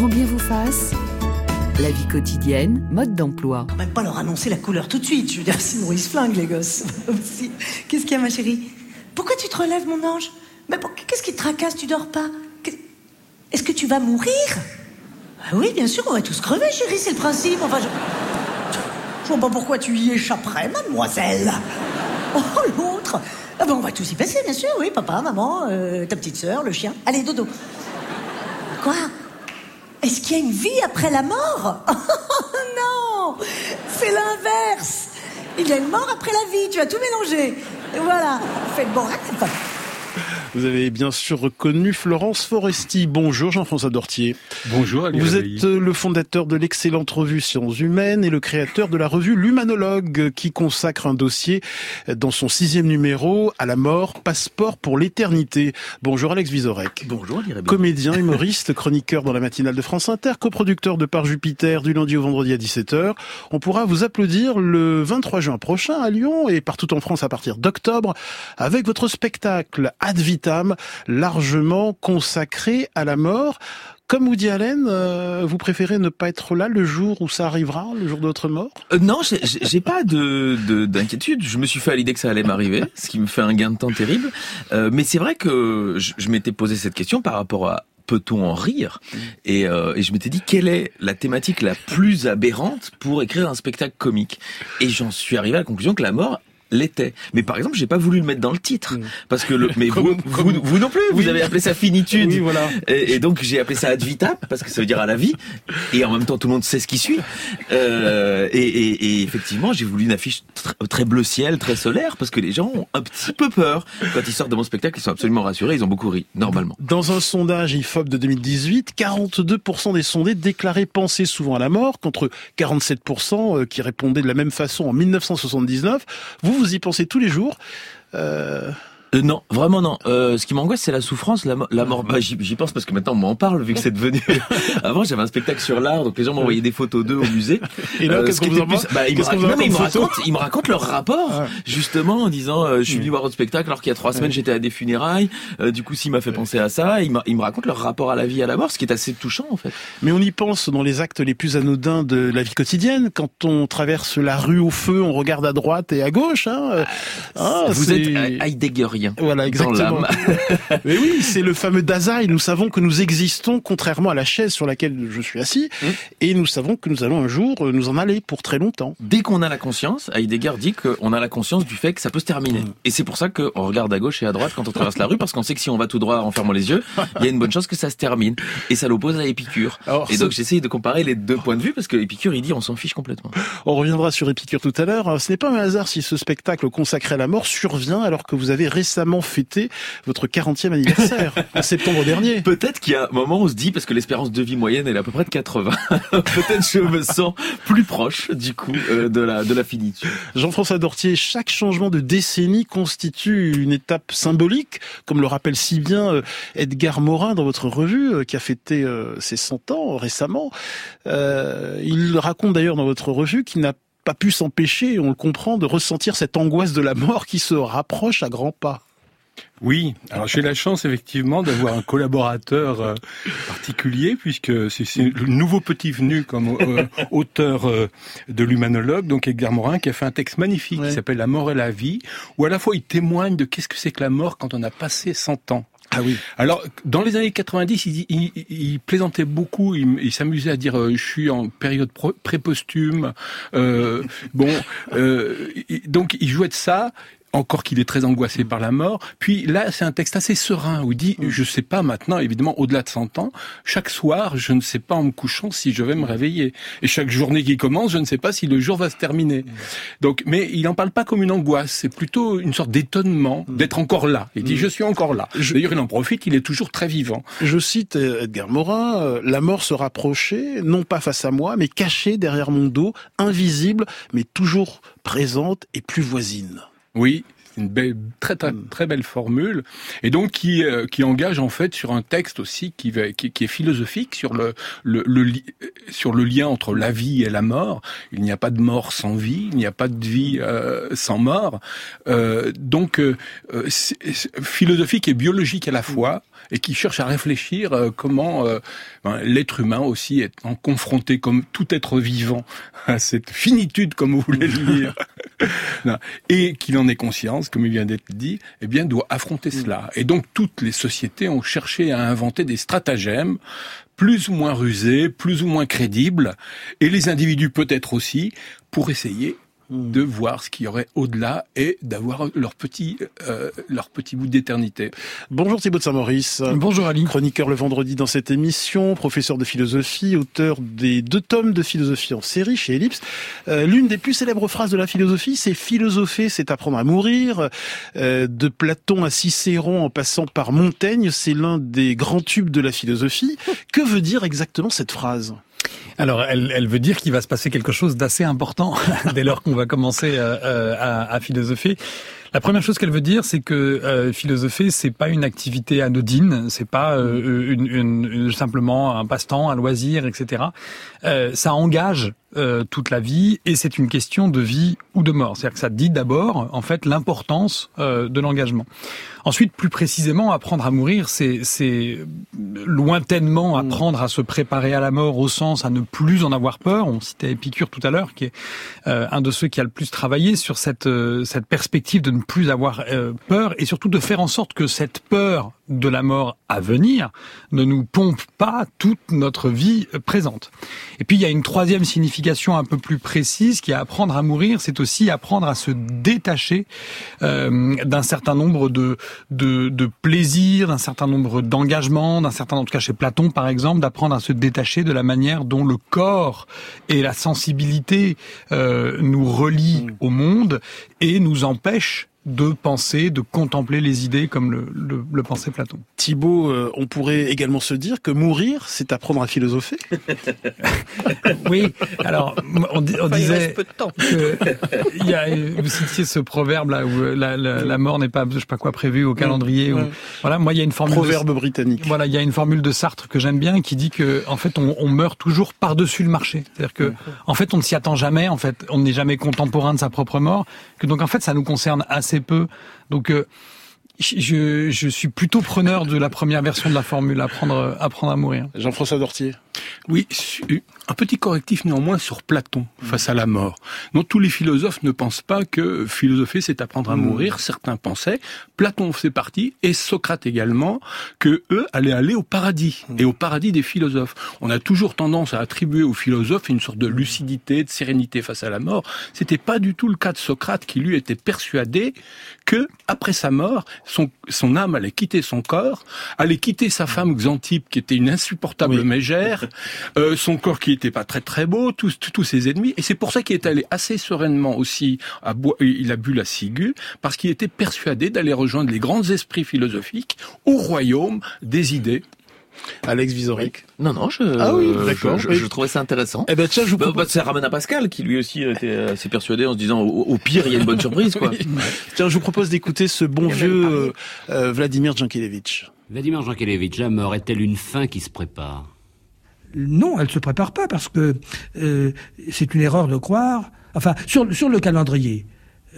grand vous fasse. La vie quotidienne, mode d'emploi. Même pas leur annoncer la couleur tout de suite. Je veux dire, sinon ils se flinguent, les gosses. Qu'est-ce qu'il y a, ma chérie? Pourquoi tu te relèves, mon ange? Mais qu'est-ce qui te tracasse? Tu dors pas? Est-ce que tu vas mourir? Ah Oui, bien sûr, on va tous crever, chérie, c'est le principe. Enfin, je... je vois pas pourquoi tu y échapperais, mademoiselle. Oh, l'autre ah ben, on va tous y passer, bien sûr, oui, papa, maman, euh, ta petite sœur, le chien. Allez, dodo. Quoi? Est-ce qu'il y a une vie après la mort? Oh, Non C'est l'inverse Il y a une mort après la vie, tu as tout mélangé. Voilà. Faites bon rêve. Vous avez bien sûr reconnu Florence Foresti. Bonjour Jean-François Dortier. Bonjour. Vous êtes le fondateur de l'excellente revue Sciences Humaines et le créateur de la revue L'Humanologue qui consacre un dossier dans son sixième numéro à la mort, passeport pour l'éternité. Bonjour Alex Vizorek. Bonjour Comédien, humoriste, chroniqueur dans la matinale de France Inter, coproducteur de Par Jupiter du lundi au vendredi à 17h. On pourra vous applaudir le 23 juin prochain à Lyon et partout en France à partir d'octobre avec votre spectacle Largement consacré à la mort. Comme Woody Allen, euh, vous préférez ne pas être là le jour où ça arrivera, le jour de votre mort? Euh, Non, j'ai pas de d'inquiétude. je me suis fait à l'idée que ça allait m'arriver, ce qui me fait un gain de temps terrible. Euh, mais c'est vrai que je, je m'étais posé cette question par rapport à peut-on en rire? Et, et, je m'étais dit quelle est la thématique la plus aberrante pour écrire un spectacle comique? Et j'en suis arrivé à la conclusion que la mort l'était. Mais par exemple, j'ai pas voulu le mettre dans le titre parce que le, mais vous, vous, non plus, vous avez appelé ça finitude. voilà. Et, donc j'ai appelé ça ad vitam parce que ça veut dire à la vie. Et en même temps, tout le monde sait ce qui suit. Euh, et, et, et, effectivement, j'ai voulu une affiche très bleu ciel, très solaire parce que les gens ont un petit peu peur quand ils sortent de mon spectacle. Ils sont absolument rassurés. Ils ont beaucoup ri normalement. Dans un sondage IFOP de 2018, 42% des sondés déclaraient penser souvent à la mort contre 47% euh, qui répondaient de la même façon en 1979. Vous vous y pensez tous les jours. Euh, euh, non, vraiment non. Euh, ce qui m'angoisse, c'est la souffrance, la, la mort. Bah, j'y pense parce que maintenant on m'en parle, vu que c'est devenu. Avant, j'avais un spectacle sur l'art, donc les gens m'envoyaient des photos d'eux au musée. Et là, euh, qu'est-ce qu'on vous envoie bah, ils, me, racontent, ils me racontent leur rapport, justement, en disant, euh, je suis venu voir votre spectacle alors qu'il y a trois semaines j'étais à des funérailles. Euh, du coup, s'il m'a fait penser à ça, ils, me racontent leur rapport à la vie, et à la mort, ce qui est assez touchant en fait. Mais on y pense dans les actes les plus anodins de la vie quotidienne. Quand on traverse la rue au feu, on regarde à droite et à gauche. Hein. Ah, vous êtes Heideggerien. Voilà, exactement. Mais oui, c'est le fameux Dasein. Nous savons que nous existons contrairement à la chaise sur laquelle je suis assis, mm. et nous savons que nous allons un jour euh, nous en aller pour très longtemps. Dès qu'on a la conscience, Heidegger dit qu'on a la conscience du fait que ça peut se terminer. Mm. Et c'est pour ça qu'on regarde à gauche et à droite quand on traverse la rue, parce qu'on sait que si on va tout droit en fermant les yeux, il y a une bonne chance que ça se termine. Et ça l'oppose à Épicure. et donc j'essaye de comparer les deux points de vue, parce que Épicure, il dit on s'en fiche complètement. On reviendra sur Épicure tout à l'heure. Ce n'est pas un hasard si ce spectacle consacré à la mort survient alors que vous avez récemment fêté votre 40e anniversaire en septembre dernier. Peut-être qu'il y a un moment où on se dit, parce que l'espérance de vie moyenne elle est à peu près de 80, peut-être je me sens plus proche du coup euh, de la de la finitude. Jean-François Dortier, chaque changement de décennie constitue une étape symbolique, comme le rappelle si bien euh, Edgar Morin dans votre revue, euh, qui a fêté ses 100 ans récemment. il raconte d'ailleurs dans votre revue qu'il n'a pas pu s'empêcher, on le comprend, de ressentir cette angoisse de la mort qui se rapproche à grands pas. Oui, alors j'ai la chance effectivement d'avoir un collaborateur euh, particulier puisque c'est le nouveau petit venu comme euh, auteur euh, de l'humanologue, donc Edgar Morin, qui a fait un texte magnifique qui s'appelle La mort et la vie, où à la fois il témoigne de qu'est-ce que c'est que la mort quand on a passé 100 ans. Ah oui. Alors, dans les années 90, il, plaisantait beaucoup. Il, s'amusait à dire "Je suis en période pré-posthume". bon, donc il jouait de ça encore qu'il est très angoissé par la mort. Puis là, c'est un texte assez serein où il dit, je sais pas maintenant, évidemment, au-delà de 100 ans, chaque soir, je ne sais pas en me couchant si je vais me réveiller. Et chaque journée qui commence, je ne sais pas si le jour va se terminer. Donc, mais il en parle pas comme une angoisse, c'est plutôt une sorte d'étonnement d'être encore là. Il dit, je suis encore là. D'ailleurs, il en profite, il est toujours très vivant. Je cite Edgar Morin, euh, la mort se rapprochait, non pas face à moi, mais cachée derrière mon dos, invisible, mais toujours présente et plus voisine. Oui, c'est une belle, très, très, mm. très belle formule, et donc qui, euh, qui engage en fait sur un texte aussi qui, qui, qui est philosophique sur le, le, le, sur le lien entre la vie et la mort. Il n'y a pas de mort sans vie, il n'y a pas de vie euh, sans mort. Euh, donc euh, philosophique et biologique à la fois, et qui cherche à réfléchir euh, comment euh, ben, l'être humain aussi est en confronté comme tout être vivant à cette finitude, comme vous voulez le dire, et qu'il en ait conscience, comme il vient d'être dit, eh bien doit affronter cela. Et donc toutes les sociétés ont cherché à inventer des stratagèmes plus ou moins rusés, plus ou moins crédibles, et les individus peut-être aussi, pour essayer De voir ce qu'il y aurait au-delà et d'avoir leur petit euh, leur petit bout d'éternité. Bonjour Thibaut de Saint-Maurice. Bonjour Ali. Chroniqueur le vendredi dans cette émission, professeur de philosophie, auteur des deux tomes de philosophie en série chez Ellipse. Euh, l'une des plus célèbres phrases de la philosophie, c'est philosopher, c'est apprendre à mourir. Euh, de Platon à Cicéron en passant par Montaigne, c'est l'un des grands tubes de la philosophie. Que veut dire exactement cette phrase? Alors, elle, elle, veut dire qu'il va se passer quelque chose d'assez important dès lors qu'on va commencer euh, euh, à, à, philosopher. La première chose qu'elle veut dire, c'est que euh, philosopher, c'est pas une activité anodine, c'est pas euh, une, une, simplement un passe-temps, un loisir, etc. Euh, ça engage euh, toute la vie et c'est une question de vie ou de mort. C'est-à-dire que ça dit d'abord, en fait, l'importance euh, de l'engagement. Ensuite, plus précisément, apprendre à mourir, c'est lointainement mm. apprendre à se préparer à la mort au sens à ne plus en avoir peur. On citait Épicure tout à l'heure, qui est euh, un de ceux qui a le plus travaillé sur cette, cette perspective de ne plus avoir peur et surtout de faire en sorte que cette peur de la mort à venir ne nous pompe pas toute notre vie présente. Et puis il y a une troisième signification un peu plus précise qui est apprendre à mourir, c'est aussi apprendre à se détacher euh, d'un certain nombre de, de, de plaisirs, d'un certain nombre d'engagements, d'un certain, en tout cas chez Platon par exemple, d'apprendre à se détacher de la manière dont le corps et la sensibilité euh, nous relient mmh. au monde et nous empêchent de penser, de contempler les idées comme le, le, le pensait Platon. Thibaut, euh, on pourrait également se dire que mourir, c'est apprendre à philosopher. oui, alors on, on disait peu de temps. que il y a, vous citiez ce proverbe là où la, la, la mort n'est pas, je sais pas quoi prévu au calendrier. Ou, voilà, moi il y a une formule proverbe britannique. Voilà, il y a une formule de Sartre que j'aime bien qui dit que en fait on, on meurt toujours par dessus le marché. C'est-à-dire que en fait on ne s'y attend jamais. En fait, on n'est jamais contemporain de sa propre mort. Que donc en fait ça nous concerne assez peu. Donc euh, je, je, suis plutôt preneur de la première version de la formule, apprendre, apprendre à mourir. Jean-François Dortier. Oui, un petit correctif néanmoins sur Platon face à la mort. Non, tous les philosophes ne pensent pas que philosopher c'est apprendre à mmh. mourir. Certains pensaient, Platon fait partie et Socrate également, que eux allaient aller au paradis et au paradis des philosophes. On a toujours tendance à attribuer aux philosophes une sorte de lucidité, de sérénité face à la mort. C'était pas du tout le cas de Socrate qui lui était persuadé que après sa mort, son, son âme allait quitter son corps, allait quitter sa femme Xantippe qui était une insupportable mégère euh, son corps qui était pas très très beau, tous, tous ses ennemis, et c'est pour ça qu'il est allé assez sereinement aussi, à il a bu la ciguë, parce qu'il était persuadé d'aller rejoindre les grands esprits philosophiques au royaume des idées. Alex Vizoric. Non, non, je, ah oui, d'accord. Je, trouvais ça intéressant. Eh ben, tiens, je vous bah, bah, c'est ramène à Pascal qui lui aussi était assez persuadé en se disant au, pire il y a une bonne surprise, quoi. Tiens, je vous propose d'écouter ce bon vieux euh, euh, Vladimir Jankelevitch. Vladimir Jankelevitch, la mort est-elle une fin qui se prépare? Non, elle ne se prépare pas parce que euh, c'est une erreur de croire. Enfin, sur, sur le calendrier,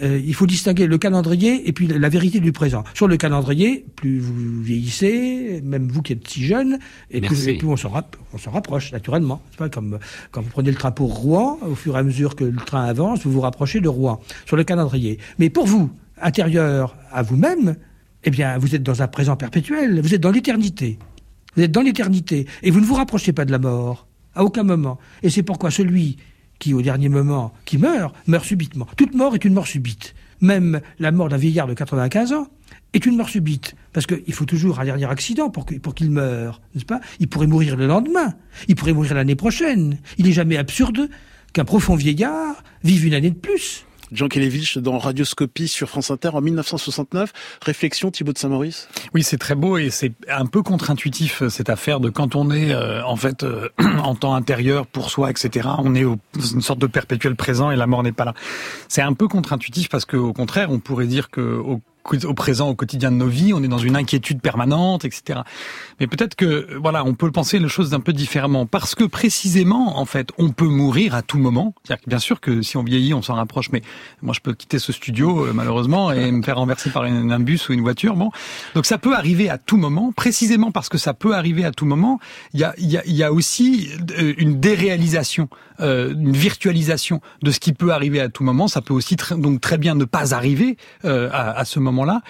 euh, il faut distinguer le calendrier et puis la vérité du présent. Sur le calendrier, plus vous vieillissez, même vous qui êtes si jeune, et plus, on se on se rapproche naturellement. C'est pas comme quand vous prenez le train pour Rouen, au fur et à mesure que le train avance, vous vous rapprochez de Rouen sur le calendrier. Mais pour vous, intérieur à vous-même, eh bien, vous êtes dans un présent perpétuel, vous êtes dans l'éternité. Vous êtes dans l'éternité et vous ne vous rapprochez pas de la mort, à aucun moment. Et c'est pourquoi celui qui, au dernier moment, qui meurt, meurt subitement. Toute mort est une mort subite. Même la mort d'un vieillard de 95 ans est une mort subite. Parce qu'il faut toujours un dernier accident pour qu'il meure, n'est-ce pas? Il pourrait mourir le lendemain. Il pourrait mourir l'année prochaine. Il n'est jamais absurde qu'un profond vieillard vive une année de plus. Jean Kelevich dans Radioscopie sur France Inter en 1969. Réflexion Thibaut de Saint-Maurice Oui, c'est très beau et c'est un peu contre-intuitif cette affaire de quand on est euh, en fait euh, en temps intérieur pour soi, etc. On est au, une sorte de perpétuel présent et la mort n'est pas là. C'est un peu contre-intuitif parce qu'au contraire, on pourrait dire que au au présent, au quotidien de nos vies, on est dans une inquiétude permanente, etc. Mais peut-être que, voilà, on peut penser les choses d'un peu différemment, parce que précisément, en fait, on peut mourir à tout moment. C'est-à-dire que bien sûr que si on vieillit, on s'en rapproche, mais moi je peux quitter ce studio euh, malheureusement et me faire renverser par un bus ou une voiture. Bon, donc ça peut arriver à tout moment. Précisément parce que ça peut arriver à tout moment, il y a, y a, y a aussi euh, une déréalisation, euh, une virtualisation de ce qui peut arriver à tout moment. Ça peut aussi donc très bien ne pas arriver euh, à, à ce moment là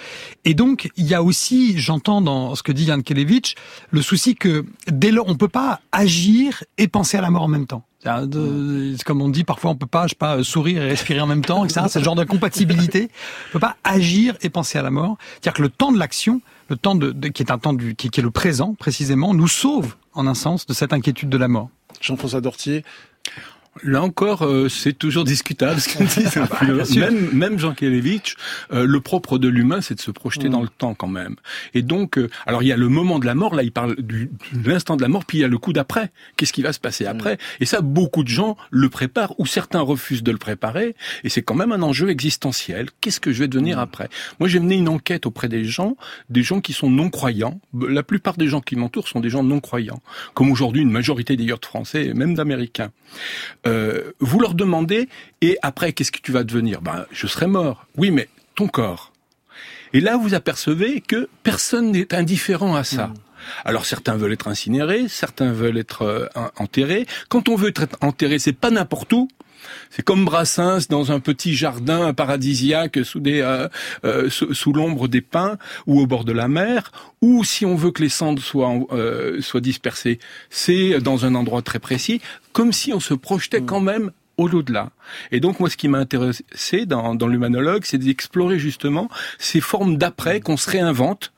Et donc, il y a aussi, j'entends dans ce que dit Yann Kelevich, le souci que dès lors, on peut pas agir et penser à la mort en même temps. Comme on dit parfois, on peut pas, je sais pas, sourire et respirer en même temps, etc. C'est le genre de compatibilité. On peut pas agir et penser à la mort. C'est-à-dire que le temps de l'action, le temps de, qui est un temps du, qui est le présent précisément, nous sauve en un sens de cette inquiétude de la mort. Jean-François Dortier, Là encore, euh, c'est toujours discutable ce qu'il dit. même, même Jean Kelevitch, euh, le propre de l'humain, c'est de se projeter dans le temps quand même. Et donc, euh, alors il y a le moment de la mort, là il parle du, de l'instant de la mort, puis il y a le coup d'après. Qu'est-ce qui va se passer après? Et ça, beaucoup de gens le préparent, ou certains refusent de le préparer, et c'est quand même un enjeu existentiel. Qu'est-ce que je vais devenir après? Moi j'ai mené une enquête auprès des gens, des gens qui sont non-croyants. La plupart des gens qui m'entourent sont des gens non-croyants, comme aujourd'hui une majorité d'ailleurs de Français, et même d'Américains. Euh, vous leur demandez, et après, qu'est-ce que tu vas devenir? Ben, je serai mort. Oui, mais ton corps. Et là, vous apercevez que personne n'est indifférent à ça. Alors certains veulent être incinérés, certains veulent être euh, enterrés. Quand on veut être enterré, c'est pas n'importe où. C'est comme Brassens dans un petit jardin paradisiaque sous, euh, euh, sous, l'ombre des pins ou au bord de la mer. Ou si on veut que les cendres soient, euh, soient dispersées, c'est dans un endroit très précis, comme si on se projetait quand même au-delà. Et donc moi, ce qui m'a intéressé dans, dans l'humanologue, c'est d'explorer justement ces formes d'après qu'on se réinvente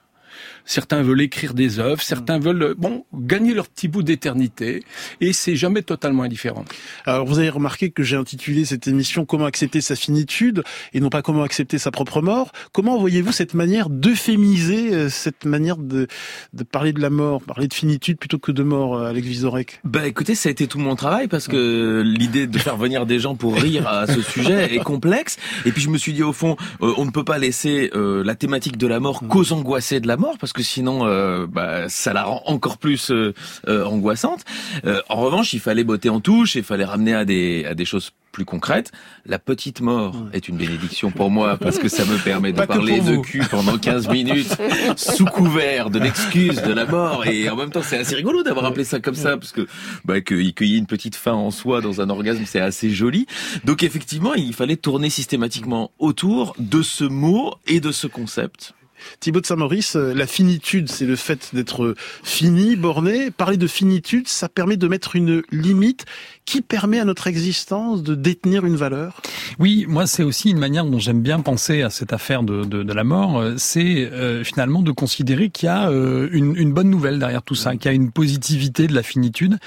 certains veulent écrire des œuvres, certains veulent bon gagner leur petit bout d'éternité, et c'est jamais totalement indifférent. Alors vous avez remarqué que j'ai intitulé cette émission Comment accepter sa finitude et non pas comment accepter sa propre mort. Comment voyez-vous cette manière d'euphémiser euh, cette manière de, de parler de la mort, parler de finitude plutôt que de mort, euh, Alex Vizorek? Bah écoutez, ça a été tout mon travail parce que l'idée de faire venir des gens pour rire à ce sujet est complexe. Et puis je me suis dit au fond, euh, on ne peut pas laisser euh, la thématique de la mort qu'aux angoissés de la mort parce que sinon euh, bah, ça la rend encore plus euh, euh, angoissante. Euh, en revanche, il fallait botter en touche, il fallait ramener à des à des choses plus concrètes. La petite mort est une bénédiction pour moi parce que ça me permet de Pas parler de cul pendant 15 minutes sous couvert de l'excuse de la mort et en même temps c'est assez rigolo d'avoir appelé ça comme ça parce que bah que- qu'il y ait une petite fin en soi dans un orgasme c'est assez joli. Donc effectivement, il fallait tourner systématiquement autour de ce mot et de ce concept. Thibaut de Saint-Maurice, euh, la finitude, c'est le fait d'être fini, borné. Parler de finitude, ça permet de mettre une limite qui permet à notre existence de détenir une valeur. Oui, moi c'est aussi une manière dont j'aime bien penser à cette affaire de, de, de la mort, euh, c'est euh, finalement de considérer qu'il y a euh, une, une bonne nouvelle derrière tout ça, qu'il y a une positivité de la finitude.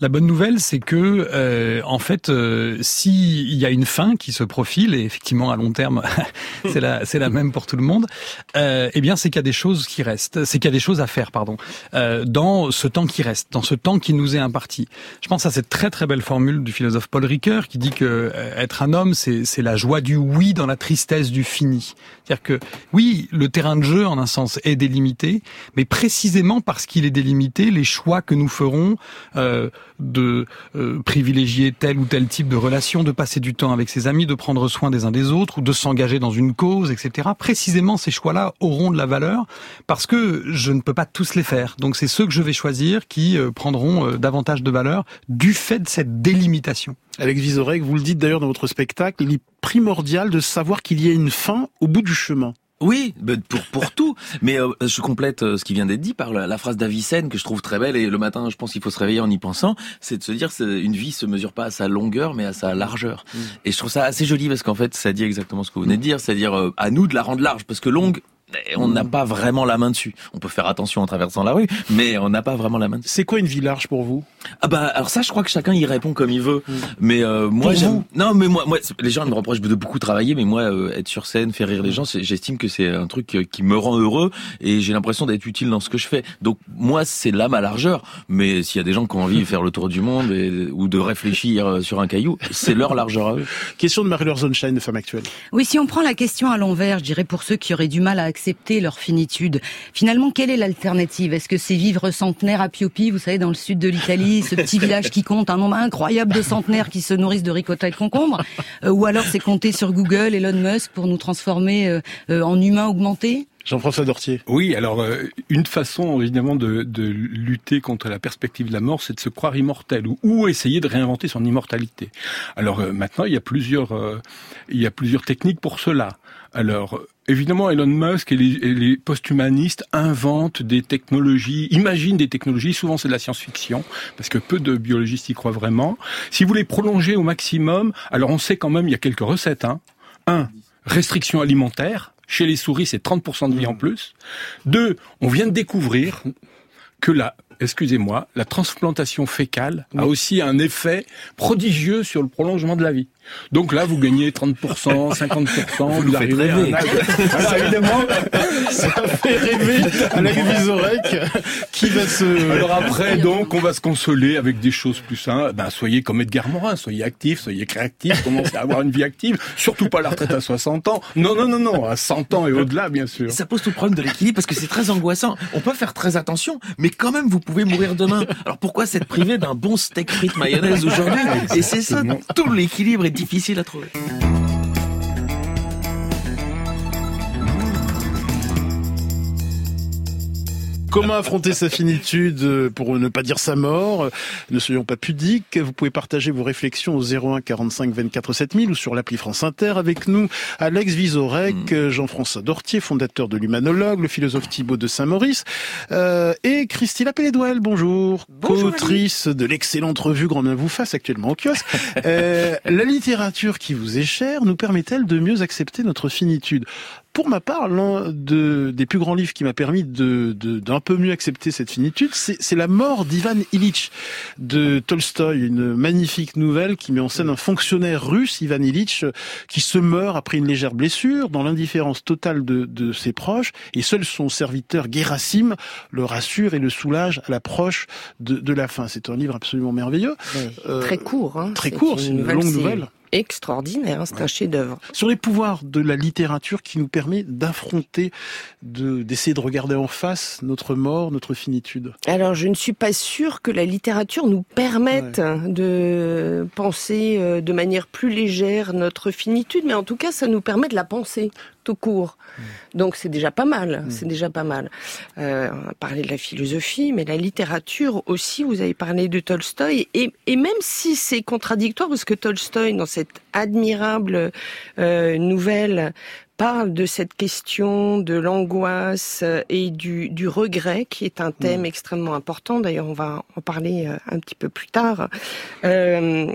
La bonne nouvelle, c'est que euh, en fait, euh, s'il y a une fin qui se profile, et effectivement à long terme, c'est la la même pour tout le monde, euh, eh bien c'est qu'il y a des choses qui restent, c'est qu'il y a des choses à faire, pardon, euh, dans ce temps qui reste, dans ce temps qui nous est imparti. Je pense à cette très très belle formule du philosophe Paul Ricoeur qui dit que euh, être un homme, c'est c'est la joie du oui dans la tristesse du fini. C'est-à-dire que oui, le terrain de jeu en un sens est délimité, mais précisément parce qu'il est délimité, les choix que nous ferons euh, de euh, privilégier tel ou tel type de relation, de passer du temps avec ses amis, de prendre soin des uns des autres ou de s'engager dans une cause, etc. Précisément ces choix-là auront de la valeur parce que je ne peux pas tous les faire. Donc c'est ceux que je vais choisir qui euh, prendront euh, davantage de valeur du fait de cette délimitation. Alex Vizorek, vous le dites d'ailleurs dans votre spectacle, il est primordial de savoir qu'il y a une fin au bout du chemin. Oui, pour pour tout. Mais euh, je complète euh, ce qui vient d'être dit par la, la phrase d'Avicenne que je trouve très belle. Et le matin, je pense qu'il faut se réveiller en y pensant, c'est de se dire une vie se mesure pas à sa longueur mais à sa largeur. Et je trouve ça assez joli parce qu'en fait, ça dit exactement ce que vous venez de dire, c'est-à-dire euh, à nous de la rendre large. Parce que longue on n'a pas vraiment la main dessus. On peut faire attention en traversant la rue, mais on n'a pas vraiment la main dessus. C'est quoi une vie large pour vous? Ah bah alors ça je crois que chacun y répond comme il veut. Mais euh, moi j'aime non mais moi moi les gens ils me reprochent de beaucoup travailler mais moi euh, être sur scène faire rire les gens c'est- j'estime que c'est un truc euh, qui me rend heureux et j'ai l'impression d'être utile dans ce que je fais. Donc moi c'est là ma largeur mais s'il y a des gens qui ont envie de faire le tour du monde et, ou de réfléchir euh, sur un caillou, c'est leur largeur à eux. Question de Marie-Laure Zonshine de Femme Actuelle. Oui, si on prend la question à l'envers, je dirais pour ceux qui auraient du mal à accepter leur finitude, finalement, quelle est l'alternative? Est-ce que c'est vivre centenaire à Piopi, vous savez, dans le sud de l'Italie, ce petit village qui compte un nombre incroyable de centenaires qui se nourrissent de ricotta et de concombre? Euh, Ou alors c'est compter sur Google, Elon Musk, pour nous transformer euh, euh, en humains augmentés? Jean-François Dortier. Oui, alors euh, une façon évidemment de, de lutter contre la perspective de la mort, c'est de se croire immortel ou, ou essayer de réinventer son immortalité. Alors euh, maintenant, il y a plusieurs, euh, il y a plusieurs techniques pour cela. Alors euh, évidemment, Elon Musk et les, et les posthumanistes inventent des technologies, imaginent des technologies. Souvent, c'est de la science-fiction parce que peu de biologistes y croient vraiment. Si vous les prolongez au maximum, alors on sait quand même il y a quelques recettes. Hein. Un, restriction alimentaire. Chez les souris, c'est 30% de vie en plus. Deux, on vient de découvrir que la, excusez-moi, la transplantation fécale a aussi un effet prodigieux sur le prolongement de la vie. Donc là, vous gagnez 30%, 50%, vous, arrivez faites à rêver. Alors évidemment, Ça fait rêver Alex Vizorek qui va se... alors après, donc, on va se consoler avec des choses plus simples. Ben, soyez comme Edgar Morin, soyez actifs, soyez créatifs, commencez à avoir une vie active. Surtout pas la retraite à 60 ans. Non, non, non, non, à 100 ans et au-delà, bien sûr. Ça pose tout le problème de l'équilibre parce que c'est très angoissant. On peut faire très attention, mais quand même vous pouvez mourir demain. Alors pourquoi s'être privé d'un bon steak frites mayonnaise aujourd'hui? Et c'est ça, tout l'équilibre est difficile à trouver. Comment affronter sa finitude euh, pour ne pas dire sa mort? Ne soyons pas pudiques. Vous pouvez partager vos réflexions au 01 45 24 7000 ou sur l'appli France Inter avec nous. Alex Vizorek, euh, Jean-François Dortier, fondateur de l'Humanologue, le philosophe Thibaut de Saint-Maurice euh, et Christine Appelé-Douel, bonjour, Bonjour, co-autrice de l'excellente revue Grand Bien vous fasse actuellement au kiosque. Euh, la littérature qui vous est chère nous permet-elle de mieux accepter notre finitude? Pour ma part, l'un de, des plus grands livres qui m'a permis de, de- d'un peu mieux accepter cette finitude, c'est, c'est La mort d'Ivan Ilitch de Tolstoï, une magnifique nouvelle qui met en scène un fonctionnaire russe, Ivan euh, qui se meurt après une légère blessure, dans l'indifférence totale de, de ses proches, et seul son serviteur Gerasim le rassure et le soulage à l'approche de, de la fin. C'est un livre absolument merveilleux. Euh, très court. Hein. très court, c'est une longue c'est nouvelle. Extraordinaire, hein, c'est un chef-d'œuvre. sur les pouvoirs de la littérature qui nous permet d'affronter, de, d'essayer de regarder en face notre mort, notre finitude. Alors, je ne suis pas sûre que la littérature nous permette de penser euh, de manière plus légère notre finitude, mais en tout cas, ça nous permet de la penser tout court. Donc, c'est déjà pas mal. C'est déjà pas mal. Euh, on a parlé de la philosophie, mais la littérature aussi. Vous avez parlé de Tolstoï, et, et même si c'est contradictoire, parce que Tolstoï, dans cette admirable euh, nouvelle parle de cette question de l'angoisse et du, du regret, qui est un thème extrêmement important. D'ailleurs, on va en parler euh, un petit peu plus tard. Euh,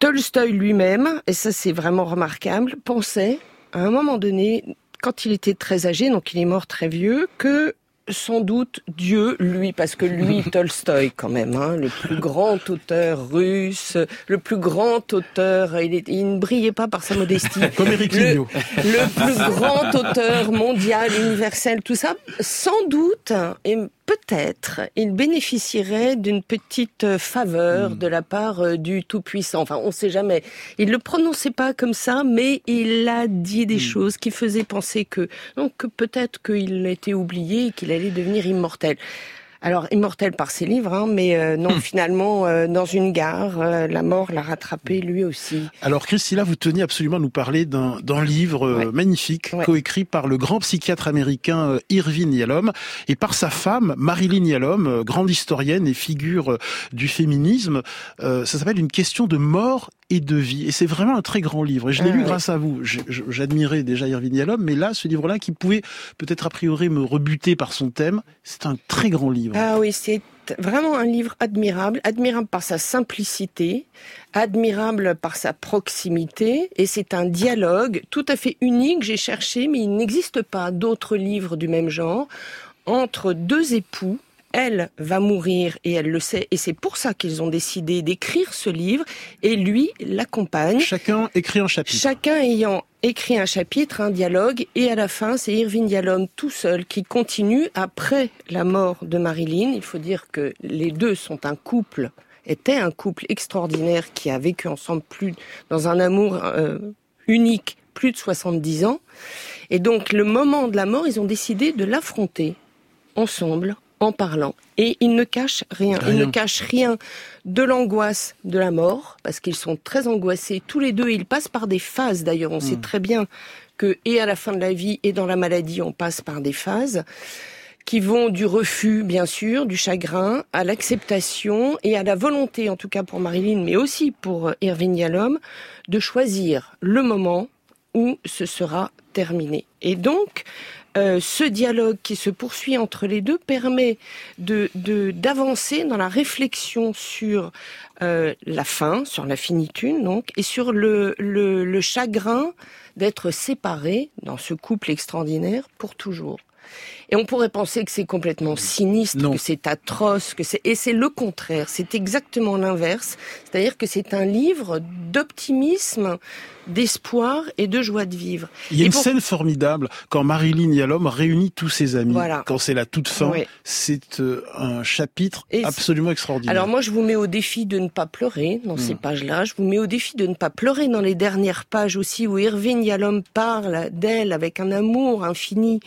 Tolstoï lui-même, et ça c'est vraiment remarquable, pensait à un moment donné, quand il était très âgé, donc il est mort très vieux, que sans doute Dieu, lui, parce que lui, Tolstoï quand même, hein, le plus grand auteur russe, le plus grand auteur, il, est- il ne brillait pas par sa modestie. Comme Éric Le- le plus grand auteur mondial, universel, tout ça, sans doute, et peut-être, il bénéficierait d'une petite faveur de la part euh, du Tout-Puissant. Enfin, on ne sait jamais. Il le prononçait pas comme ça, mais il a dit des choses qui faisaient penser que, donc, que peut-être qu'il était oublié et qu'il allait devenir immortel. Alors, immortel par ses livres, hein, mais euh, non, finalement, euh, dans une gare, euh, la mort l'a rattrapé lui aussi. Alors Christina, vous teniez absolument à nous parler d'un, livre euh, Ouais. magnifique, Ouais. coécrit par le grand psychiatre américain Irving Yalom et par sa femme Marilyn Yalom, euh, grande historienne et figure du féminisme. Euh, ça s'appelle Une question de mort et de vie. Et c'est vraiment un très grand livre. Et je l'ai lu grâce à vous. J'admirais déjà Irving Yalom, mais là, ce livre-là, qui pouvait peut-être a priori me rebuter par son thème, c'est un très grand livre. Ah oui, c'est vraiment un livre admirable, admirable par sa simplicité, admirable par sa proximité, et c'est un dialogue tout à fait unique. J'ai cherché, mais il n'existe pas d'autres livres du même genre entre deux époux elle va mourir et elle le sait. Et c'est pour ça qu'ils ont décidé d'écrire ce livre. Et lui l'accompagne. Chacun écrit un chapitre. Chacun ayant écrit un chapitre, un dialogue, et à la fin, c'est Irving Yalom tout seul qui continue après la mort de Marilyn. Il faut dire que les deux sont un couple, étaient un couple extraordinaire qui a vécu ensemble plus dans un amour euh, unique plus de 70 ans. Et donc, le moment de la mort, ils ont décidé de l'affronter ensemble, en parlant. Et ils ne cachent rien. Ils ne cachent rien de l'angoisse de la mort, parce qu'ils sont très angoissés tous les deux. Ils passent par des phases, d'ailleurs. On sait très bien que, et à la fin de la vie, et dans la maladie, on passe par des phases qui vont du refus, bien sûr, du chagrin, à l'acceptation et à la volonté, en tout cas pour Marilyn, mais aussi pour Irving Yalom, de choisir le moment où ce sera Et donc, euh, ce dialogue qui se poursuit entre les deux permet d'avancer dans la réflexion sur euh, la fin, sur la finitude donc, et sur le, le, le chagrin d'être séparés dans ce couple extraordinaire pour toujours. Et on pourrait penser que c'est complètement sinistre, que c'est atroce, que c'est et c'est le contraire. C'est exactement l'inverse. C'est-à-dire que c'est un livre d'optimisme, d'espoir et de joie de vivre. Il y a une scène formidable quand Marilyn Yalom réunit tous ses amis. Voilà. Quand c'est la toute fin, c'est euh, un chapitre absolument extraordinaire. Alors moi, je vous mets au défi de ne pas pleurer dans ces hmm. pages-là. Je vous mets au défi de ne pas pleurer dans les dernières pages aussi où Irving Yalom parle d'elle avec un amour infini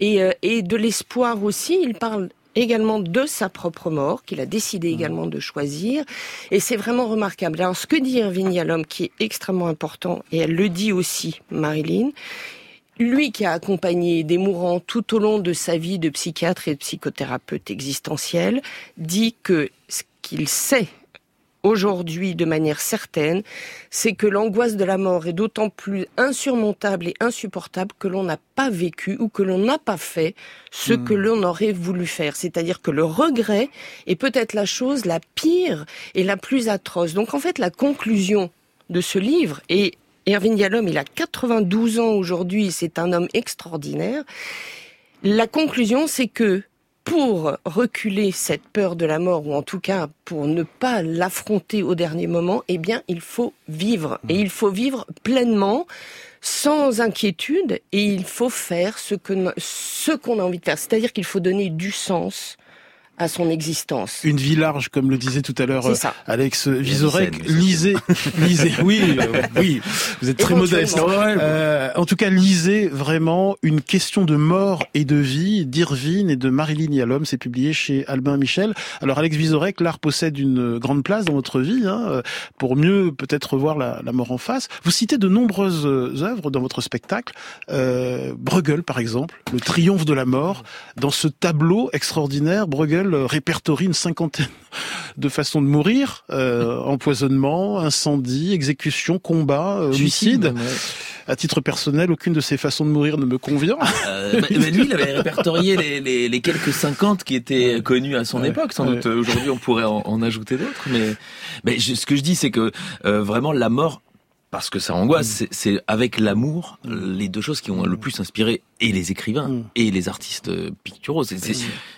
et, euh, et de l'espoir aussi. Il parle également de sa propre mort, qu'il a décidé également de choisir. Et c'est vraiment remarquable. Alors, ce que dit Irving Yalom, qui est extrêmement important, et elle le dit aussi, Marilyn, lui qui a accompagné des mourants tout au long de sa vie de psychiatre et de psychothérapeute existentiel, dit que ce qu'il sait aujourd'hui de manière certaine, c'est que l'angoisse de la mort est d'autant plus insurmontable et insupportable que l'on n'a pas vécu ou que l'on n'a pas fait ce hmm. que l'on aurait voulu faire. C'est-à-dire que le regret est peut-être la chose la pire et la plus atroce. Donc en fait, la conclusion de ce livre, et Erwin Yalom, il a 92 ans aujourd'hui, c'est un homme extraordinaire, la conclusion, c'est que pour reculer cette peur de la mort, ou en tout cas pour ne pas l'affronter au dernier moment, eh bien, il faut vivre. Et il faut vivre pleinement, sans inquiétude, et il faut faire ce que ce qu'on a envie de faire. C'est-à-dire qu'il faut donner du sens à son existence. Une vie large, comme le disait tout à l'heure euh, Alex Vizorek. Lisez, lisez. Oui, euh, oui, vous êtes très modeste. Euh, en tout cas, lisez vraiment une question de mort et de vie d'Irvine et de Marilyn Yalom. C'est publié chez Albin Michel. Alors, Alex Vizorek, l'art possède une grande place dans votre vie, hein, pour mieux peut-être voir la, la, mort en face. Vous citez de nombreuses œuvres dans votre spectacle. Euh, Bruegel, par exemple, Le Triomphe de la mort. Dans ce tableau extraordinaire, Bruegel répertorie une cinquantaine de façons de mourir euh, empoisonnement, incendie, exécution, combat, euh, homicide. À titre personnel, aucune de ces façons de mourir ne me convient. Euh, lui, il avait répertorié les, les, quelques 50 qui étaient connus à son époque. Sans doute, aujourd'hui, on pourrait en, ajouter d'autres. Mais, mais ce que je dis, c'est que vraiment, la mort parce que ça angoisse, c'est avec l'amour les deux choses qui ont le plus inspiré et les écrivains mm. et les artistes picturaux. C'est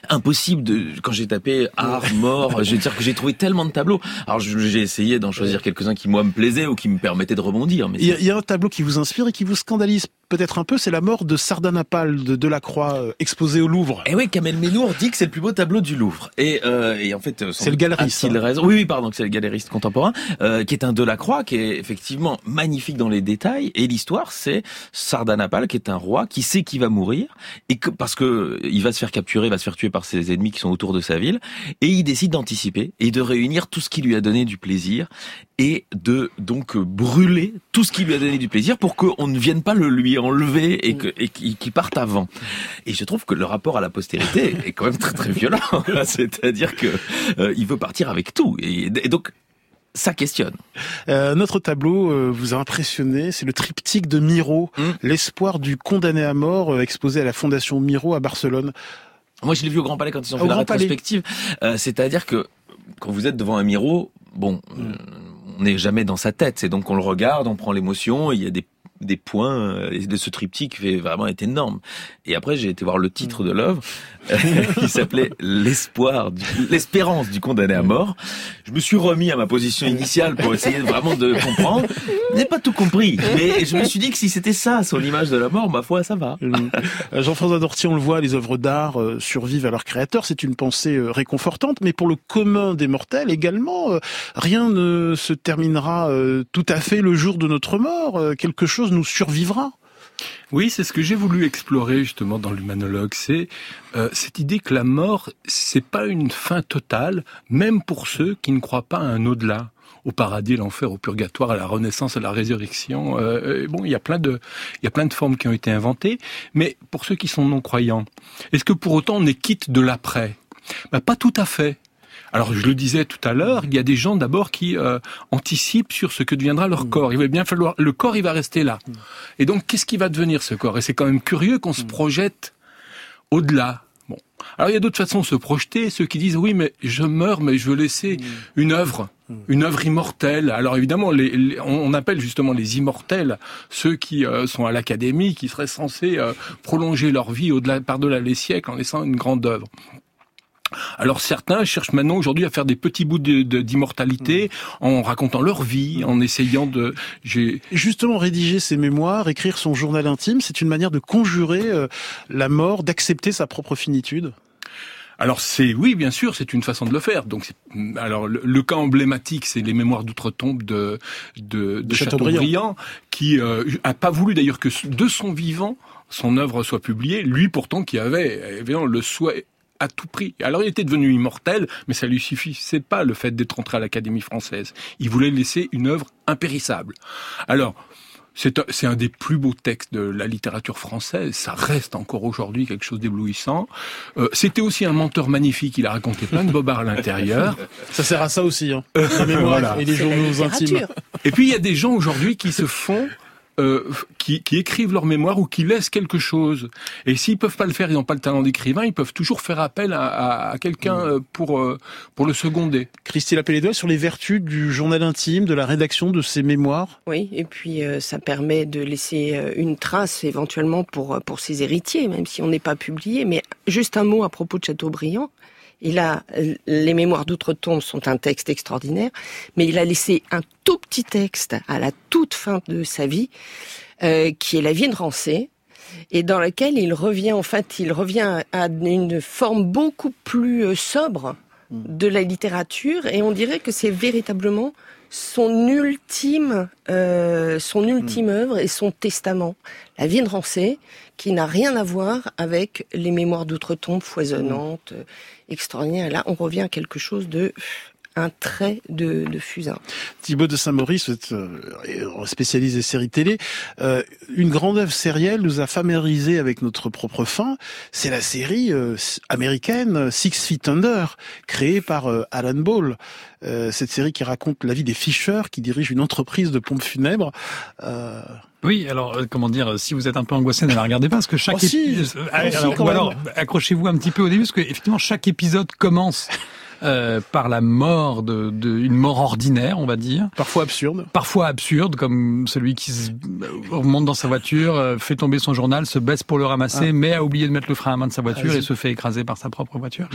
impossible de quand j'ai tapé art mort, je veux dire que j'ai trouvé tellement de tableaux. Alors j'ai essayé d'en choisir quelques-uns qui moi me plaisaient ou qui me permettaient de rebondir. Mais il y, a un tableau qui vous inspire et qui vous scandalise peut-être un peu, c'est la mort de Sardanapale de Delacroix euh, exposé au Louvre. Et eh oui, Kamel Ménour dit que c'est le plus beau tableau du Louvre. Et, euh, et en fait, c'est le galeriste. Il hein. raison. Oui, oui, pardon, c'est le galeriste contemporain, euh, qui est un Delacroix, qui est effectivement magnifique dans les détails. Et l'histoire, c'est Sardanapale, qui est un roi qui sait qu'il va mourir et que parce que il va se faire capturer, va se faire tuer par ses ennemis qui sont autour de sa ville, et il décide d'anticiper et de réunir tout ce qui lui a donné du plaisir et de donc brûler tout ce qui lui a donné du plaisir pour qu'on ne vienne pas le lui enlever et que et qu'il parte avant. Et je trouve que le rapport à la postérité est quand même très très violent. C'est-à-dire que euh, il veut partir avec tout et, donc ça questionne. Euh, notre tableau euh, vous a impressionné, c'est le triptyque de Miro, hmm. l'espoir du condamné à mort euh, exposé à la fondation Miro à Barcelone. Moi, je l'ai vu au Grand Palais quand ils ont fait la rétrospective. C'est-à-dire que quand vous êtes devant un Miro, bon, hmm. on n'est jamais dans sa tête. C'est donc on le regarde, on prend l'émotion, il y a des des points euh, de ce triptyque fait vraiment est énorme. Et après, j'ai été voir le titre de l'œuvre qui s'appelait l'espoir, l'espérance du condamné à mort. Je me suis remis à ma position initiale pour essayer vraiment de comprendre. Je n'ai pas tout compris, mais je me suis dit que si c'était ça, son image de la mort, ma foi, ça va. Euh, Jean-François Dortier, on le voit, les œuvres d'art euh, survivent à leur créateur. C'est une pensée réconfortante, mais pour le commun des mortels également, rien ne se terminera tout à fait le jour de notre mort. Quelque chose nous survivra. Oui, c'est ce que j'ai voulu explorer justement dans l'humanologue, c'est euh, cette idée que la mort, c'est pas une fin totale, même pour ceux qui ne croient pas à un au-delà au paradis, l'enfer, au purgatoire, à la renaissance, à la résurrection. Euh, bon, il y a plein de, il y a plein de formes qui ont été inventées. Mais pour ceux qui sont non croyants, est-ce que pour autant on est quitte de l'après? Ben, Pas tout à fait. Alors je le disais tout à l'heure, il y a des gens d'abord qui euh, anticipent sur ce que deviendra leur mm. corps. Il va bien falloir le corps, il va rester là. Mm. Et donc qu'est-ce qui va devenir ce corps? Et c'est quand même curieux qu'on se mm. projette au-delà. Bon. Alors il y a d'autres façons de se projeter. Ceux qui disent oui, mais je meurs, mais je veux laisser une œuvre une œuvre immortelle. Alors évidemment, on appelle justement les immortels ceux qui euh, sont à l'académie, qui seraient censés euh, prolonger leur vie au-delà, par-delà les siècles en laissant une grande œuvre. Alors certains cherchent maintenant aujourd'hui à faire des petits bouts d'immortalité mmh. en racontant leur vie, en essayant de... Justement, rédiger ses mémoires, écrire son journal intime, c'est une manière de conjurer euh, la mort, d'accepter sa propre finitude? Alors c'est oui bien sûr c'est une façon de le faire. Donc alors le, cas emblématique c'est les mémoires d'outre-tombe de de, de, Chateaubriand, qui euh, a pas voulu d'ailleurs que de son vivant son œuvre soit publiée. Lui pourtant qui avait évidemment le souhait à tout prix. Alors il était devenu immortel, mais ça lui suffisait pas le fait d'être entré à l'Académie française. Il voulait laisser une œuvre impérissable. Alors c'est un des plus beaux textes de la littérature française. Ça reste encore aujourd'hui quelque chose d'éblouissant. Euh, C'était aussi un menteur magnifique. Il a raconté plein de bobards à l'intérieur. Ça sert à ça aussi, hein. la mémoire et les journaux intimes. Et puis il y a des gens aujourd'hui qui se font euh, qui, qui, écrivent leur mémoire ou qui laissent quelque chose. Et s'ils peuvent pas le faire, ils n'ont pas le talent d'écrivain, ils peuvent toujours faire appel à, à, quelqu'un mm. euh, pour euh, pour le seconder. Christine Appelé sur les vertus du journal intime, de la rédaction de ces mémoires? Oui, et puis ça permet de laisser une trace éventuellement pour pour ses héritiers, même si on n'est pas publié. Mais juste un mot à propos de Chateaubriand. Il a les mémoires d'outre-tombe sont un texte extraordinaire, mais il a laissé un tout petit texte à la toute fin de sa vie, euh, qui est la vie de Rancé, et dans lequel il revient en fait, il revient à une forme beaucoup plus euh, sobre de la littérature, et on dirait que c'est véritablement son ultime, euh, son ultime œuvre et son testament, la vie de Rancé, qui n'a rien à voir avec les mémoires d'outre-tombe foisonnantes, euh, extraordinaires. Là, on revient à quelque chose de un trait de, de fusain. Thibaut de Saint-Maurice, euh, spécialisé séries télé, euh, une grande œuvre sérielle nous a familiarisé avec notre propre fin. C'est la série euh, américaine Six Feet Under, créée par Alan Ball. cette série qui raconte la vie des Fisher, qui dirigent une entreprise de pompes funèbres. Oui, alors comment dire, si vous êtes un peu angoissé, ne la regardez pas, parce que chaque épisode, alors accrochez-vous un petit peu au début, parce que effectivement chaque épisode commence euh, par la mort de, de, une mort ordinaire, on va dire. Parfois absurde. Parfois absurde, comme celui qui se, remonte dans sa voiture, euh, fait tomber son journal, se baisse pour le ramasser, ah. mais a oublié de mettre le frein à main de sa voiture ah, et se fait écraser par sa propre voiture.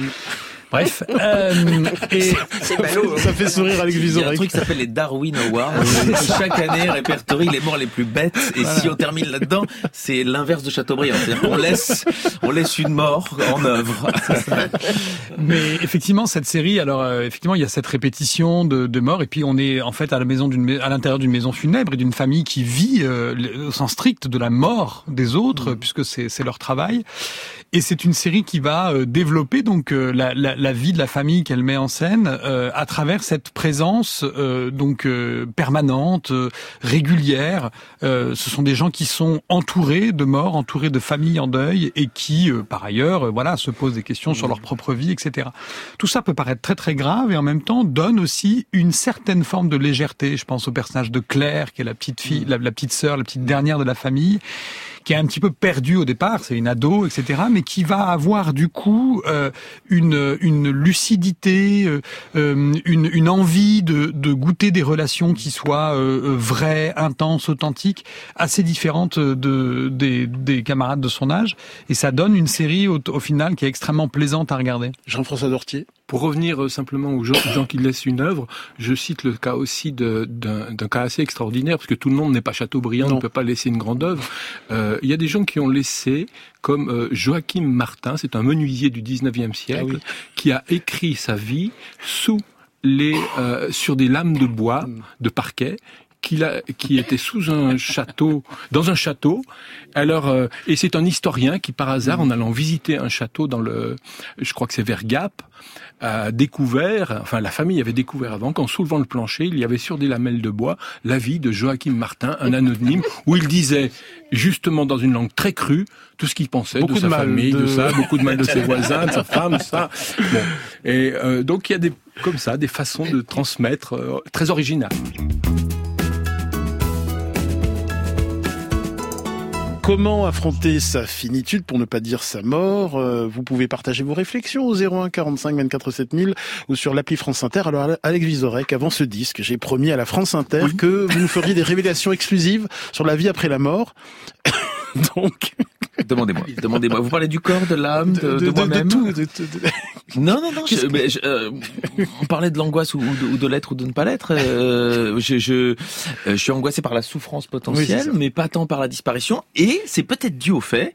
Bref. Euh, et... C'est ballot. Ça fait sourire avec Il y a un truc qui s'appelle les Darwin Awards. chaque année répertorie les morts les plus bêtes. Et si on termine là-dedans, c'est l'inverse de Chateaubriand. On laisse, on laisse une mort en œuvre. Mais effectivement, cette série, alors euh, effectivement, il y a cette répétition de, de morts. Et puis on est en fait à la maison d'une, à l'intérieur d'une maison funèbre et d'une famille qui vit euh, au sens strict de la mort des autres, mmh. puisque c'est, c'est leur travail. Et c'est une série qui va euh, développer donc euh, la, la, la, vie de la famille qu'elle met en scène euh, à travers cette présence donc permanente, régulière. ce sont des gens qui sont entourés de morts, entourés de familles en deuil et qui, par ailleurs, voilà, se posent des questions sur leur propre vie, etc. Tout ça peut paraître très très grave et en même temps donne aussi une certaine forme de légèreté. Je pense au personnage de Claire, qui est la petite fille, la, la petite sœur, la petite dernière de la famille qui est un petit peu perdue au départ, c'est une ado, etc., mais qui va avoir du coup euh, une, une lucidité, euh, euh, une, une envie de, de goûter des relations qui soient vraies, intenses, authentiques, assez différentes de, des, des camarades de son âge, et ça donne une série au, au final qui est extrêmement plaisante à regarder. Jean-François Dortier pour revenir euh, simplement aux gens, qui laissent une œuvre, je cite le cas aussi d'un cas assez extraordinaire, parce que tout le monde n'est pas Chateaubriand, ne peut pas laisser une grande œuvre. Euh, il y a des gens qui ont laissé, comme euh, Joachim Martin, c'est un menuisier du 19e siècle, ah qui a écrit sa vie sous les, sur des lames de bois, hmm. de parquet, qui était sous un château, dans un château. Alors, et c'est un historien qui, par hasard, en allant visiter un château dans le, je crois que c'est vers Gap, a découvert, enfin la famille avait découvert avant qu'en soulevant le plancher, il y avait sur des lamelles de bois la vie de Joachim Martin, un anonyme, où il disait justement dans une langue très crue tout ce qu'il pensait de sa famille, de... ça, beaucoup de mal de ses voisins, de sa femme, ça. Bon. Et euh, donc il y a des comme ça des façons de transmettre euh, très originales. Comment affronter sa finitude, pour ne pas dire sa mort? Euh, Vous pouvez partager vos réflexions au 01 45 24 7000 ou sur l'appli France Inter. Alors Alex Vizorek, avant ce disque, j'ai promis à la France Inter que vous nous feriez des révélations exclusives sur la vie après la mort. Donc, demandez-moi, demandez-moi. Vous parlez du corps, de l'âme, de, de, moi-même. tout. non, non, non. Je, mais euh, on parlait de l'angoisse ou, ou, de, l'être ou de ne pas l'être. Euh, je, je, euh, je, suis angoissé par la souffrance potentielle, mais pas tant par la disparition. Et c'est peut-être dû au fait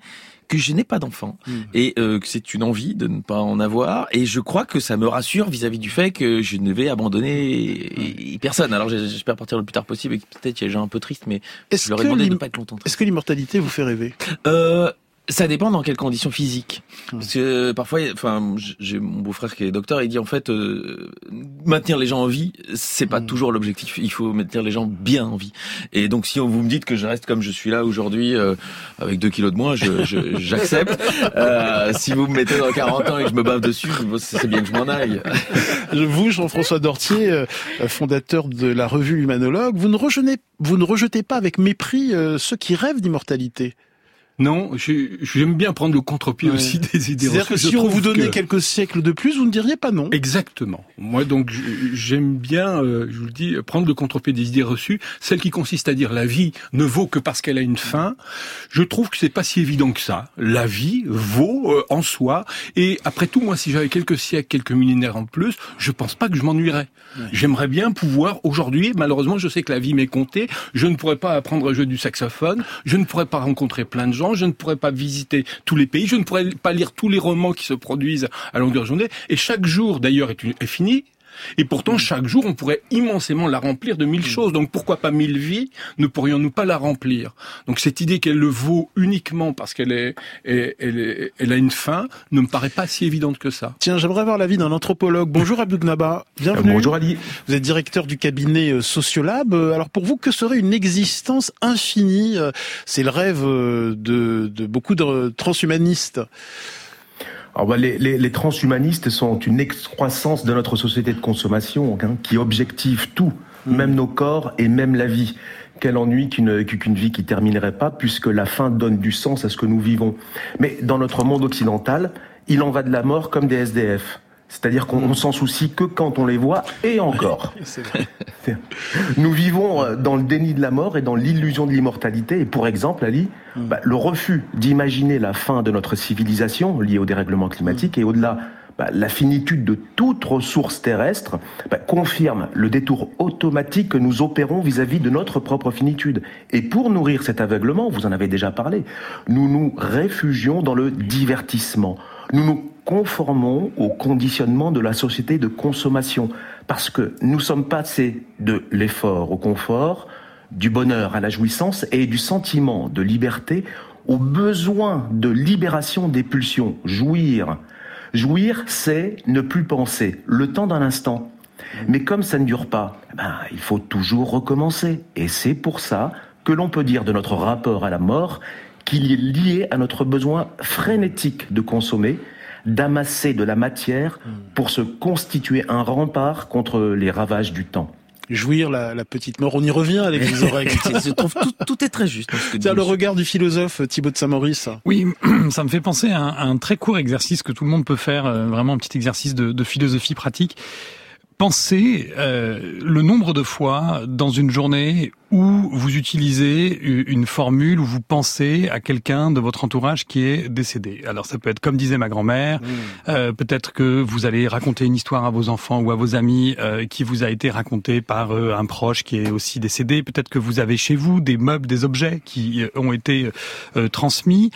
que je n'ai pas d'enfant hmm. et euh, que c'est une envie de ne pas en avoir et je crois que ça me rassure vis-à-vis du fait que je ne vais abandonner personne. Alors j'espère partir le plus tard possible et peut-être il y a des gens un peu tristes mais je leur ai demandé de ne pas être longtemps. Est-ce que l'immortalité vous fait rêver? Euh, ça dépend dans quelles conditions physiques. Parce que parfois, enfin, j'ai mon beau-frère qui est docteur, il dit en fait, euh, maintenir les gens en vie, c'est pas hmm. toujours l'objectif. Il faut maintenir les gens bien en vie. Et donc, si vous me dites que je reste comme je suis là aujourd'hui, euh, avec deux kilos de moins, j'accepte. euh, si vous me mettez dans 40 ans et que je me bave dessus, c'est bien que je m'en aille. vous, Jean-François Dortier, euh, fondateur de la revue Humanologue, vous ne rejetez, vous ne rejetez pas avec mépris ceux qui rêvent d'immortalité. Non, j'aime bien prendre le contre-pied aussi des idées C'est-à-dire que si on vous donnait quelques siècles de plus, vous ne diriez pas non. Exactement. Moi, donc, j'aime bien, euh, je vous le dis, prendre le contre-pied des idées reçues, celle qui consiste à dire la vie ne vaut que parce qu'elle a une fin. Je trouve que c'est pas si évident que ça. La vie vaut euh, en soi, et après tout, moi, si j'avais quelques siècles, quelques millénaires en plus, je pense pas que je m'ennuierais. J'aimerais bien pouvoir aujourd'hui, malheureusement, je sais que la vie m'est comptée, je ne pourrais pas apprendre à jouer du saxophone, je ne pourrais pas rencontrer plein de gens je ne pourrais pas visiter tous les pays, je ne pourrais pas lire tous les romans qui se produisent à longueur de journée. Et chaque jour, d'ailleurs, est, est fini. Et pourtant, chaque jour, on pourrait immensément la remplir de mille choses. Donc pourquoi pas mille vies? Ne pourrions-nous pas la remplir? Donc cette idée qu'elle le vaut uniquement parce qu'elle est, elle, elle, a une fin ne me paraît pas si évidente que ça. Tiens, j'aimerais avoir l'avis d'un anthropologue. Bonjour Abdou Gnaba, bienvenue. bonjour Ali. Vous êtes directeur du cabinet euh, Sociolab. Euh, alors pour vous, que serait une existence infinie? Euh, C'est le rêve de, de beaucoup de transhumanistes. Alors, bah, les, les, les, transhumanistes sont une excroissance de notre société de consommation hein, qui objective tout, mm. même nos corps et même la vie. Quel ennui qu'une qu'une vie qui terminerait pas, puisque la fin donne du sens à ce que nous vivons. Mais dans notre monde occidental, il en va de la mort comme des SDF. C'est-à-dire qu'on s'en soucie que quand on les voit, et encore. Nous vivons euh, dans le déni de la mort et dans l'illusion de l'immortalité. Et pour exemple, Ali, mm. bah, le refus d'imaginer la fin de notre civilisation liée au dérèglement climatique mm. et au-delà bah, la finitude de toute ressource terrestre bah, confirme le détour automatique que nous opérons vis-à-vis -vis de notre propre finitude. Et pour nourrir cet aveuglement, vous en avez déjà parlé, nous nous réfugions dans le divertissement. Nous nous conformons au conditionnement de la société de consommation, parce que nous sommes passés de l'effort au confort, du bonheur à la jouissance et du sentiment de liberté au besoin de libération des pulsions. Jouir. Jouir, c'est ne plus penser, le temps d'un instant. Mais comme ça ne dure pas, eh ben, il faut toujours recommencer. Et c'est pour ça que l'on peut dire de notre rapport à la mort qu'il est lié à notre besoin frénétique de consommer d'amasser de la matière pour se constituer un rempart contre les ravages du temps. jouir la, la petite mort. On y revient, Alex Vizorek. Je trouve tout, tout est très juste. dans ce que dit Tiens, le regard du philosophe Thibaut de Saint-Maurice. Oui, ça me fait penser à un, à un très court exercice que tout le monde peut faire, euh, vraiment un petit exercice de, de philosophie pratique. Pensez euh, le nombre de fois dans une journée où vous utilisez une formule où vous pensez à quelqu'un de votre entourage qui est décédé. Alors ça peut être comme disait ma grand-mère, euh, peut-être que vous allez raconter une histoire à vos enfants ou à vos amis euh, qui vous a été racontée par euh, un proche qui est aussi décédé. Peut-être que vous avez chez vous des meubles, des objets qui euh, ont été euh, transmis.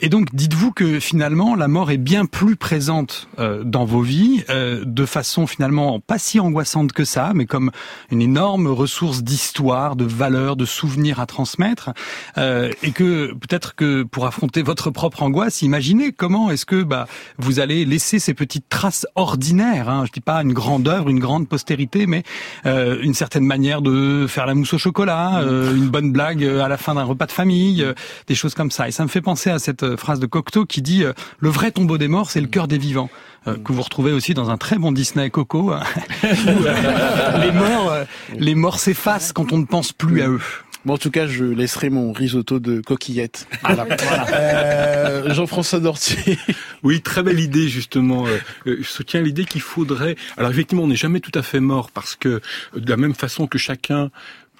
Et donc dites-vous que finalement la mort est bien plus présente euh, dans vos vies, euh, de façon finalement pas si angoissante que ça, mais comme une énorme ressource d'histoire, de valeurs, de souvenirs à transmettre, euh, et que peut-être que pour affronter votre propre angoisse, imaginez comment est-ce que bah vous allez laisser ces petites traces ordinaires. Hein, je dis pas une grande œuvre, une grande postérité, mais euh, une certaine manière de faire la mousse au chocolat, euh, une bonne blague à la fin d'un repas de famille, euh, des choses comme ça. Et ça me fait penser à cette euh, phrase de Cocteau qui dit euh, le vrai tombeau des morts, c'est le cœur des vivants. Euh, que vous retrouvez aussi dans un très bon Disney Coco, hein, où, les morts, euh, les morts s'effacent quand on ne pense plus à eux. Bon, en tout cas, je laisserai mon risotto de coquillettes. Voilà. Euh, Jean-François Dortier. Oui, très belle idée justement. Euh, Je soutiens l'idée qu'il faudrait. Alors effectivement, on n'est jamais tout à fait mort parce que de la même façon que chacun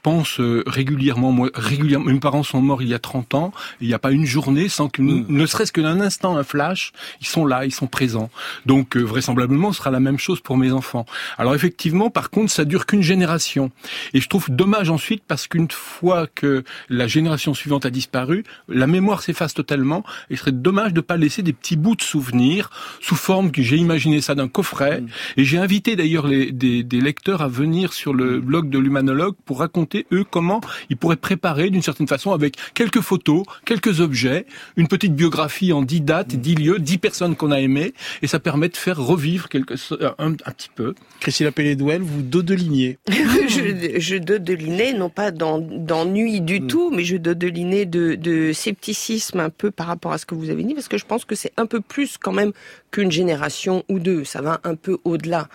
pense euh, régulièrement, moi, régulièrement, mes parents sont morts il y a 30 ans, il n'y a pas une journée sans que, ne serait-ce que d'un instant, un flash, ils sont là, ils sont présents. Donc euh, vraisemblablement, ce sera la même chose pour mes enfants. Alors effectivement, par contre, ça dure qu'une génération. Et je trouve dommage ensuite parce qu'une fois que la génération suivante a disparu, la mémoire s'efface totalement. Et il serait dommage de pas laisser des petits bouts de souvenirs sous forme que j'ai imaginé ça d'un coffret. Et j'ai invité d'ailleurs des, des lecteurs à venir sur le blog de l'humanologue pour raconter eux comment ils pourraient préparer d'une certaine façon avec quelques photos, quelques objets, une petite biographie en dix dates, dix lieux, dix personnes qu'on a aimées. Et ça permet de faire revivre quelque, so- un, un petit peu. Christine Pellet-Douel, vous dodeliniez. je, je dodelinais, non pas d'en- d'ennui du tout, mais je dodelinais de, de scepticisme un peu par rapport à ce que vous avez dit, parce que je pense que c'est un peu plus quand même qu'une génération ou deux. Ça va un peu au-delà.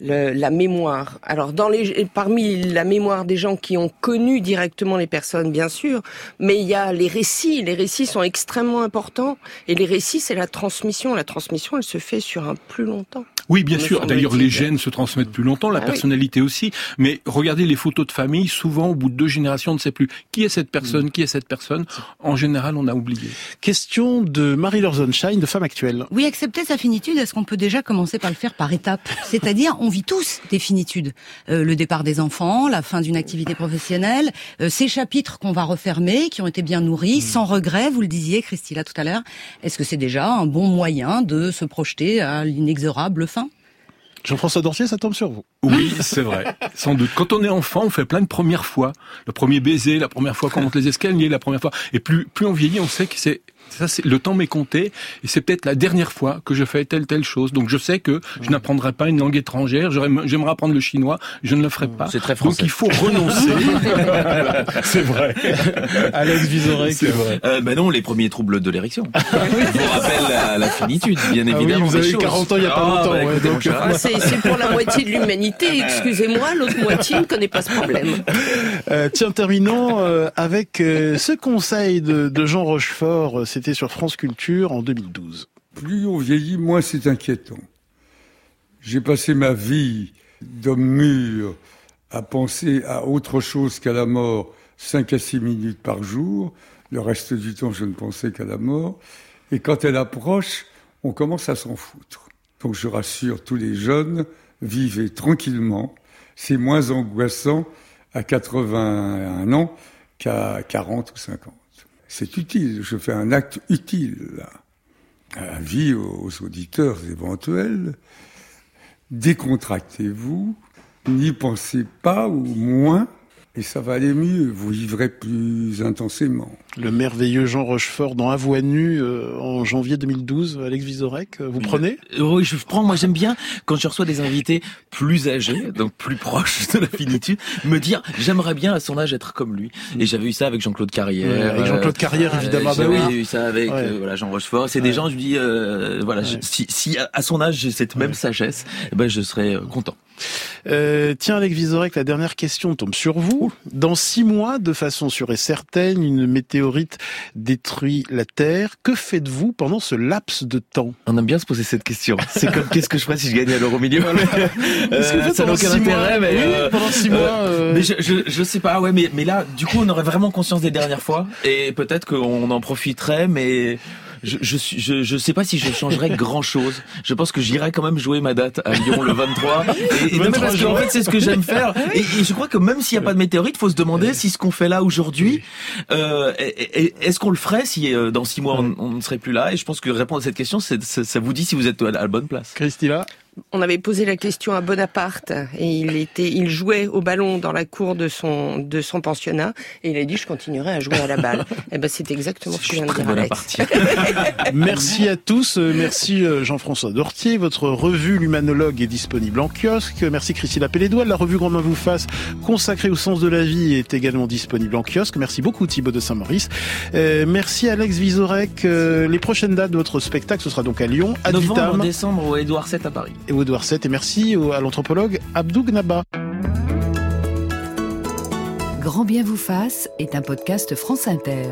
Le- la mémoire. Alors, dans les, parmi la mémoire des gens qui ont connu directement les personnes, bien sûr, mais il y a les récits. Les récits sont extrêmement importants. Et les récits, c'est la transmission. La transmission, elle se fait sur un plus longtemps. Oui, bien sûr. D'ailleurs, les gènes se transmettent plus longtemps, la Ah oui. personnalité aussi. Mais regardez les photos de famille. Souvent, au bout de deux générations, on ne sait plus qui est cette personne, qui est cette personne. En général, on a oublié. Question de Marie-Laure Sunshine, de Femme Actuelle. Oui, accepter sa finitude, est-ce qu'on peut déjà commencer par le faire par étapes? C'est-à-dire, on vit tous des finitudes. Euh, le départ des enfants, la fin d'une activité professionnelle, euh, ces chapitres qu'on va refermer, qui ont été bien nourris, sans regret, vous le disiez, Christilla, tout à l'heure. Est-ce que c'est déjà un bon moyen de se projeter à l'inexorable fin Jean-François Dortier, ça tombe sur vous. Oui, c'est vrai. Sans doute. Quand on est enfant, on fait plein de premières fois. Le premier baiser, la première fois qu'on monte les escaliers, la première fois. Et plus, plus on vieillit, on sait que c'est, ça, c'est, le temps m'est compté. Et c'est peut-être la dernière fois que je fais telle, telle chose. Donc je sais que je n'apprendrai pas une langue étrangère. J'aimerais apprendre le chinois. Je ne le ferai pas. C'est très Donc français. il faut renoncer. c'est vrai. Alex Vizorek. C'est vrai. Euh, ben non, les premiers troubles de l'érection. Je vous rappelle la, la finitude, bien Ah oui, évidemment. vous avez choses. 40 ans il y a pas Ah, longtemps, bah, ouais, écoutez, donc. Ah, c'est c'est pour la moitié de l'humanité, excusez-moi, l'autre moitié ne connaît pas ce problème. Euh, tiens, terminons euh, avec euh, ce conseil de, de Jean Rochefort. C'était sur France Culture en 2012. Plus on vieillit, moins c'est inquiétant. J'ai passé ma vie d'homme mûr à penser à autre chose qu'à la mort 5 à 6 minutes par jour. Le reste du temps, je ne pensais qu'à la mort. Et quand elle approche, on commence à s'en foutre. Donc je rassure tous les jeunes, vivez tranquillement. C'est moins angoissant à 81 ans qu'à 40 ou 50. C'est utile, je fais un acte utile, là. Avis aux auditeurs éventuels, décontractez-vous, n'y pensez pas ou moins, et ça va aller mieux, vous vivrez plus intensément. Le merveilleux Jean Rochefort dans À voix nue euh, en janvier 2012. Alex Vizorek, euh, vous prenez? Euh, Oui, je prends. Moi, j'aime bien quand je reçois des invités plus âgés, donc plus proches de la finitude, me dire j'aimerais bien à son âge être comme lui. Et j'avais eu ça avec Jean-Claude Carrière. Ouais, avec Jean-Claude Carrière, euh, évidemment, bah J'avais oui. eu ça avec Ouais. euh, voilà Jean Rochefort. C'est des gens, je dis euh, voilà, si, si à, son âge j'ai cette même sagesse, eh ben je serais content. Euh, tiens, Alex Vizorek, la dernière question tombe sur vous. Dans six mois, de façon sûre et certaine, une météorite détruit la Terre. Que faites-vous pendant ce laps de temps? On aime bien se poser cette question. C'est comme qu'est-ce que je ferais si je gagnais à l'euro million euh, Ça n'a aucun intérêt, mais oui, pendant six mois. Euh... Mais je, je, je, sais pas, ouais, mais mais là, du coup, on aurait vraiment conscience des dernières fois, et peut-être qu'on en profiterait, mais je, je, je, je sais pas si je changerais grand chose. Je pense que j'irai quand même jouer ma date à Lyon le 23. Et, et non, parce qu'en fait, c'est ce que j'aime faire. Et, et, je crois que même s'il n'y a pas de météorite, faut se demander si ce qu'on fait là aujourd'hui, euh, est-ce qu'on le ferait si euh, dans six mois on ne serait plus là? Et je pense que répondre à cette question, c'est, ça vous dit si vous êtes à la bonne place. Christina? On avait posé la question à Bonaparte et il était, il jouait au ballon dans la cour de son de son pensionnat et il a dit je continuerai à jouer à la balle. et eh ben c'est exactement ce que je viens de dire Alex. merci à tous, merci euh, Jean-François Dortier, votre revue l'humanologue est disponible en kiosque. Merci Christine Pellédois, la revue Grand Main vous fasse consacrée au sens de la vie est également disponible en kiosque. Merci beaucoup Thibaut de Saint-Maurice. Euh, merci Alex Vizorek. Euh, les prochaines dates de votre spectacle ce sera donc à Lyon, à Novembre, décembre au Édouard VII à Paris et Woodward 7 et merci à l'anthropologue Abdou Gnaba. Grand bien vous fasse est un podcast France Inter.